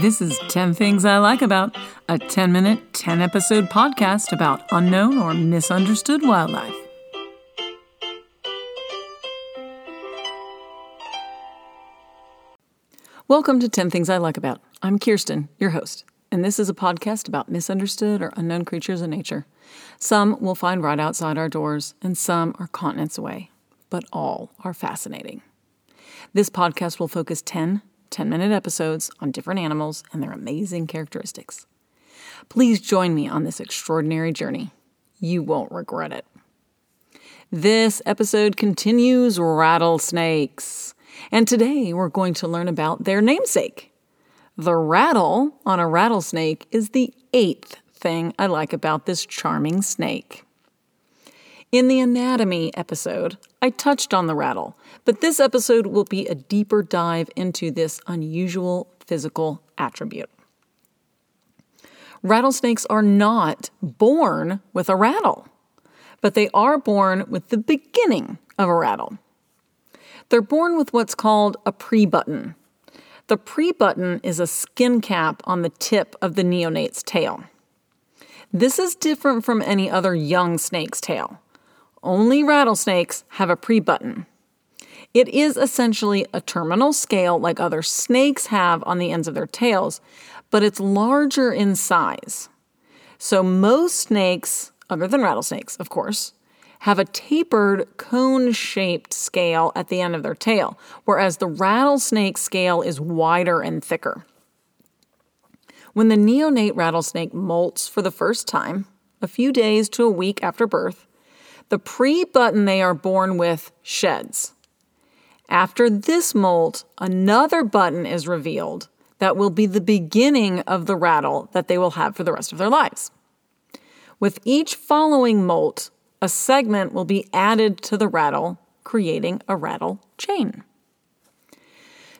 This is 10 Things I Like About, a 10 minute, 10 episode podcast about unknown or misunderstood wildlife. Welcome to 10 Things I Like About. I'm Kiersten, your host, and this is a podcast about misunderstood or unknown creatures in nature. Some we'll find right outside our doors, and some are continents away, but all are fascinating. This podcast will focus 10 10 minute episodes on different animals and their amazing characteristics. Please join me on this extraordinary journey. You won't regret it. This episode continues rattlesnakes, and today we're going to learn about their namesake. The rattle on a rattlesnake is the eighth thing I like about this charming snake. In the anatomy episode, I touched on the rattle, but this episode will be a deeper dive into this unusual physical attribute. Rattlesnakes are not born with a rattle, but they are born with the beginning of a rattle. They're born with what's called a pre button. The pre button is a skin cap on the tip of the neonate's tail. This is different from any other young snake's tail. Only rattlesnakes have a prebutton. It is essentially a terminal scale like other snakes have on the ends of their tails, but it's larger in size. So most snakes, other than rattlesnakes, of course, have a tapered cone shaped scale at the end of their tail, whereas the rattlesnake scale is wider and thicker. When the neonate rattlesnake molts for the first time, a few days to a week after birth, the pre button they are born with sheds. After this molt, another button is revealed that will be the beginning of the rattle that they will have for the rest of their lives. With each following molt, a segment will be added to the rattle, creating a rattle chain.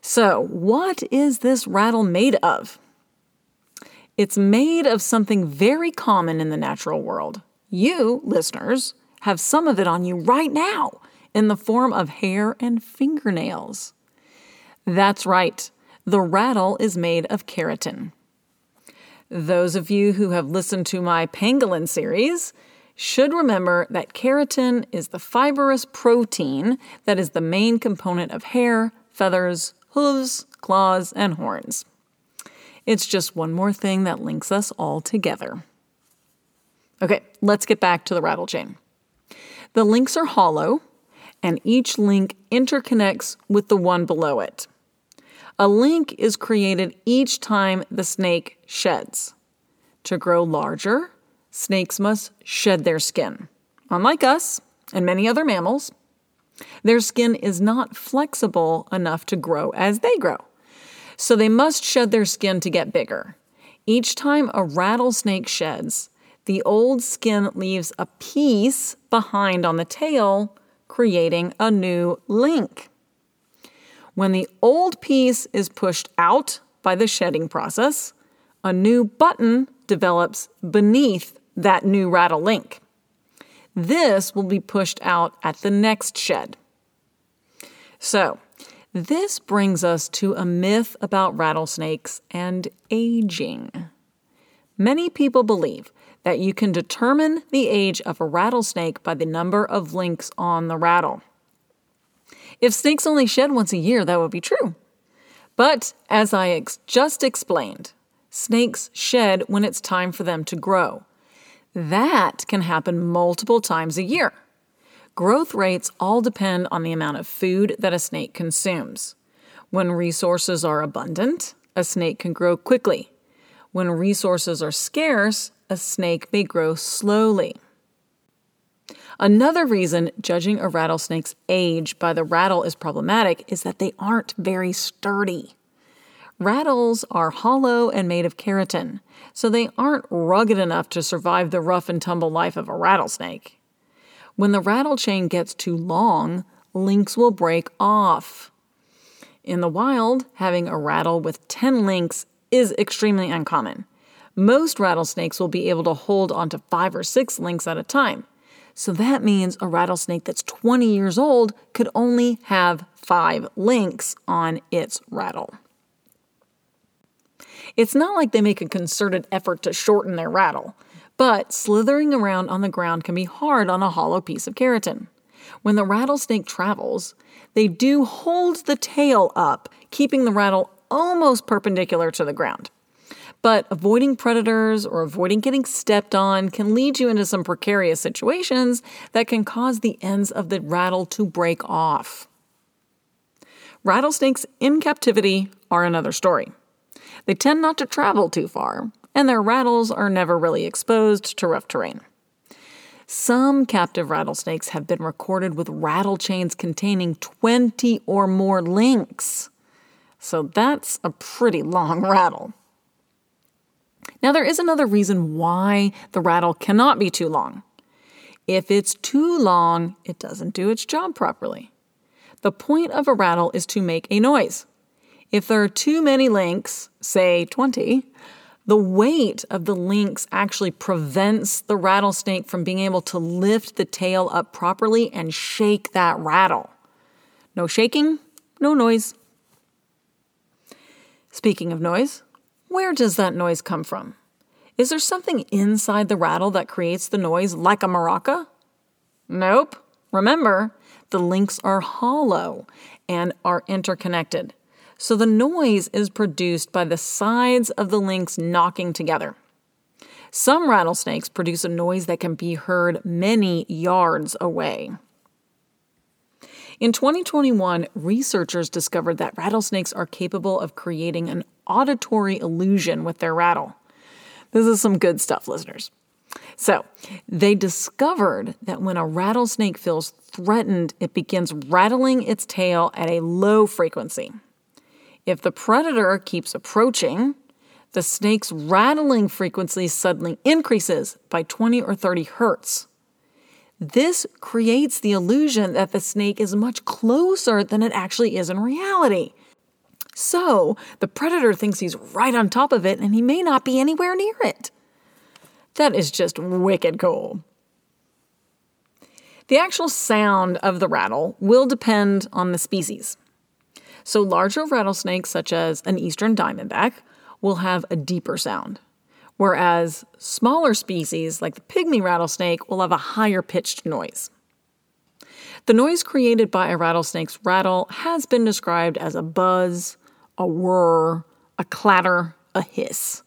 So, what is this rattle made of? It's made of something very common in the natural world. You, listeners, have some of it on you right now in the form of hair and fingernails. That's right, the rattle is made of keratin. Those of you who have listened to my pangolin series should remember that keratin is the fibrous protein that is the main component of hair, feathers, hooves, claws, and horns. It's just one more thing that links us all together. Okay, let's get back to the rattle chain. The links are hollow, and each link interconnects with the one below it. A link is created each time the snake sheds. To grow larger, snakes must shed their skin. Unlike us and many other mammals, their skin is not flexible enough to grow as they grow. So they must shed their skin to get bigger. Each time a rattlesnake sheds, the old skin leaves a piece behind on the tail, creating a new link. When the old piece is pushed out by the shedding process, a new button develops beneath that new rattle link. This will be pushed out at the next shed. So, this brings us to a myth about rattlesnakes and aging. Many people believe that you can determine the age of a rattlesnake by the number of links on the rattle. If snakes only shed once a year, that would be true. But as I ex- just explained, snakes shed when it's time for them to grow. That can happen multiple times a year. Growth rates all depend on the amount of food that a snake consumes. When resources are abundant, a snake can grow quickly. When resources are scarce, a snake may grow slowly. Another reason judging a rattlesnake's age by the rattle is problematic is that they aren't very sturdy. Rattles are hollow and made of keratin, so they aren't rugged enough to survive the rough and tumble life of a rattlesnake. When the rattle chain gets too long, links will break off. In the wild, having a rattle with 10 links is extremely uncommon. Most rattlesnakes will be able to hold onto five or six links at a time. So that means a rattlesnake that's 20 years old could only have five links on its rattle. It's not like they make a concerted effort to shorten their rattle, but slithering around on the ground can be hard on a hollow piece of keratin. When the rattlesnake travels, they do hold the tail up, keeping the rattle almost perpendicular to the ground. But avoiding predators or avoiding getting stepped on can lead you into some precarious situations that can cause the ends of the rattle to break off. Rattlesnakes in captivity are another story. They tend not to travel too far, and their rattles are never really exposed to rough terrain. Some captive rattlesnakes have been recorded with rattle chains containing 20 or more links. So that's a pretty long rattle. Now, there is another reason why the rattle cannot be too long. If it's too long, it doesn't do its job properly. The point of a rattle is to make a noise. If there are too many links, say 20, the weight of the links actually prevents the rattlesnake from being able to lift the tail up properly and shake that rattle. No shaking, no noise. Speaking of noise, where does that noise come from? Is there something inside the rattle that creates the noise like a maraca? Nope. Remember, the links are hollow and are interconnected. So the noise is produced by the sides of the links knocking together. Some rattlesnakes produce a noise that can be heard many yards away. In 2021, researchers discovered that rattlesnakes are capable of creating an auditory illusion with their rattle. This is some good stuff, listeners. So, they discovered that when a rattlesnake feels threatened, it begins rattling its tail at a low frequency. If the predator keeps approaching, the snake's rattling frequency suddenly increases by 20 or 30 hertz. This creates the illusion that the snake is much closer than it actually is in reality. So, the predator thinks he's right on top of it and he may not be anywhere near it. That is just wicked cool. The actual sound of the rattle will depend on the species. So, larger rattlesnakes, such as an eastern diamondback, will have a deeper sound whereas smaller species like the pygmy rattlesnake will have a higher pitched noise. The noise created by a rattlesnake's rattle has been described as a buzz, a whir, a clatter, a hiss.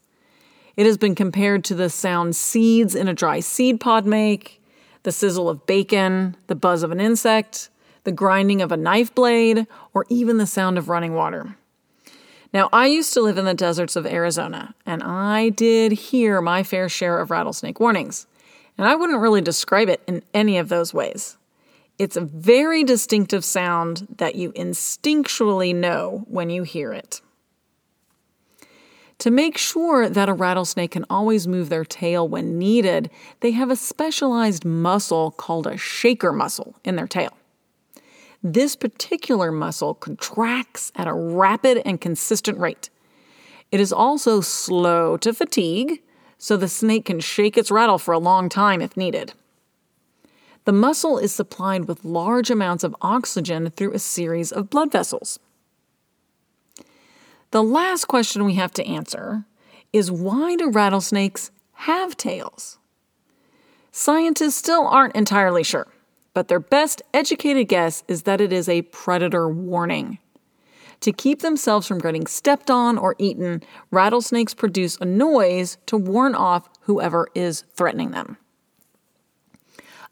It has been compared to the sound seeds in a dry seed pod make, the sizzle of bacon, the buzz of an insect, the grinding of a knife blade, or even the sound of running water. Now, I used to live in the deserts of Arizona, and I did hear my fair share of rattlesnake warnings. And I wouldn't really describe it in any of those ways. It's a very distinctive sound that you instinctually know when you hear it. To make sure that a rattlesnake can always move their tail when needed, they have a specialized muscle called a shaker muscle in their tail. This particular muscle contracts at a rapid and consistent rate. It is also slow to fatigue, so the snake can shake its rattle for a long time if needed. The muscle is supplied with large amounts of oxygen through a series of blood vessels. The last question we have to answer is why do rattlesnakes have tails? Scientists still aren't entirely sure but their best educated guess is that it is a predator warning. To keep themselves from getting stepped on or eaten, rattlesnakes produce a noise to warn off whoever is threatening them.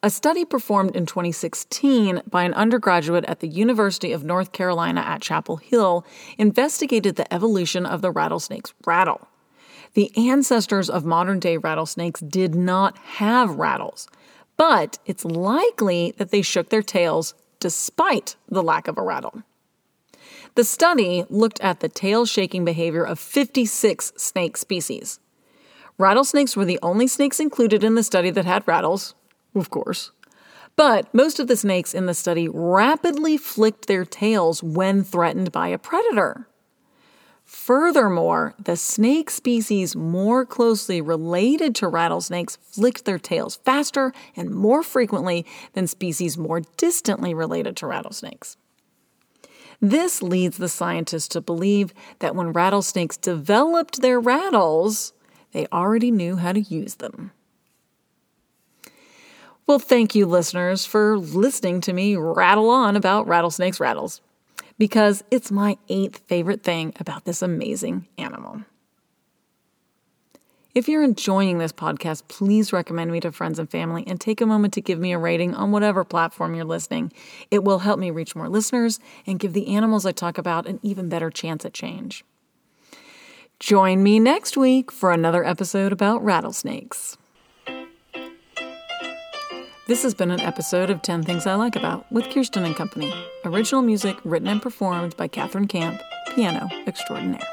A study performed in 2016 by an undergraduate at the University of North Carolina at Chapel Hill investigated the evolution of the rattlesnake's rattle. The ancestors of modern day rattlesnakes did not have rattles but it's likely that they shook their tails despite the lack of a rattle. The study looked at the tail shaking behavior of 56 snake species. Rattlesnakes were the only snakes included in the study that had rattles, of course. But most of the snakes in the study rapidly flicked their tails when threatened by a predator. Furthermore, the snake species more closely related to rattlesnakes flicked their tails faster and more frequently than species more distantly related to rattlesnakes. This leads the scientists to believe that when rattlesnakes developed their rattles, they already knew how to use them. Well, thank you, listeners, for listening to me rattle on about rattlesnakes' rattles, because it's my eighth favorite thing about this amazing animal. If you're enjoying this podcast, please recommend me to friends and family and take a moment to give me a rating on whatever platform you're listening. It will help me reach more listeners and give the animals I talk about an even better chance at change. Join me next week for another episode about rattlesnakes. This has been an episode of 10 Things I Like About with Kiersten and Company. Original music written and performed by Katherine Camp, piano extraordinaire.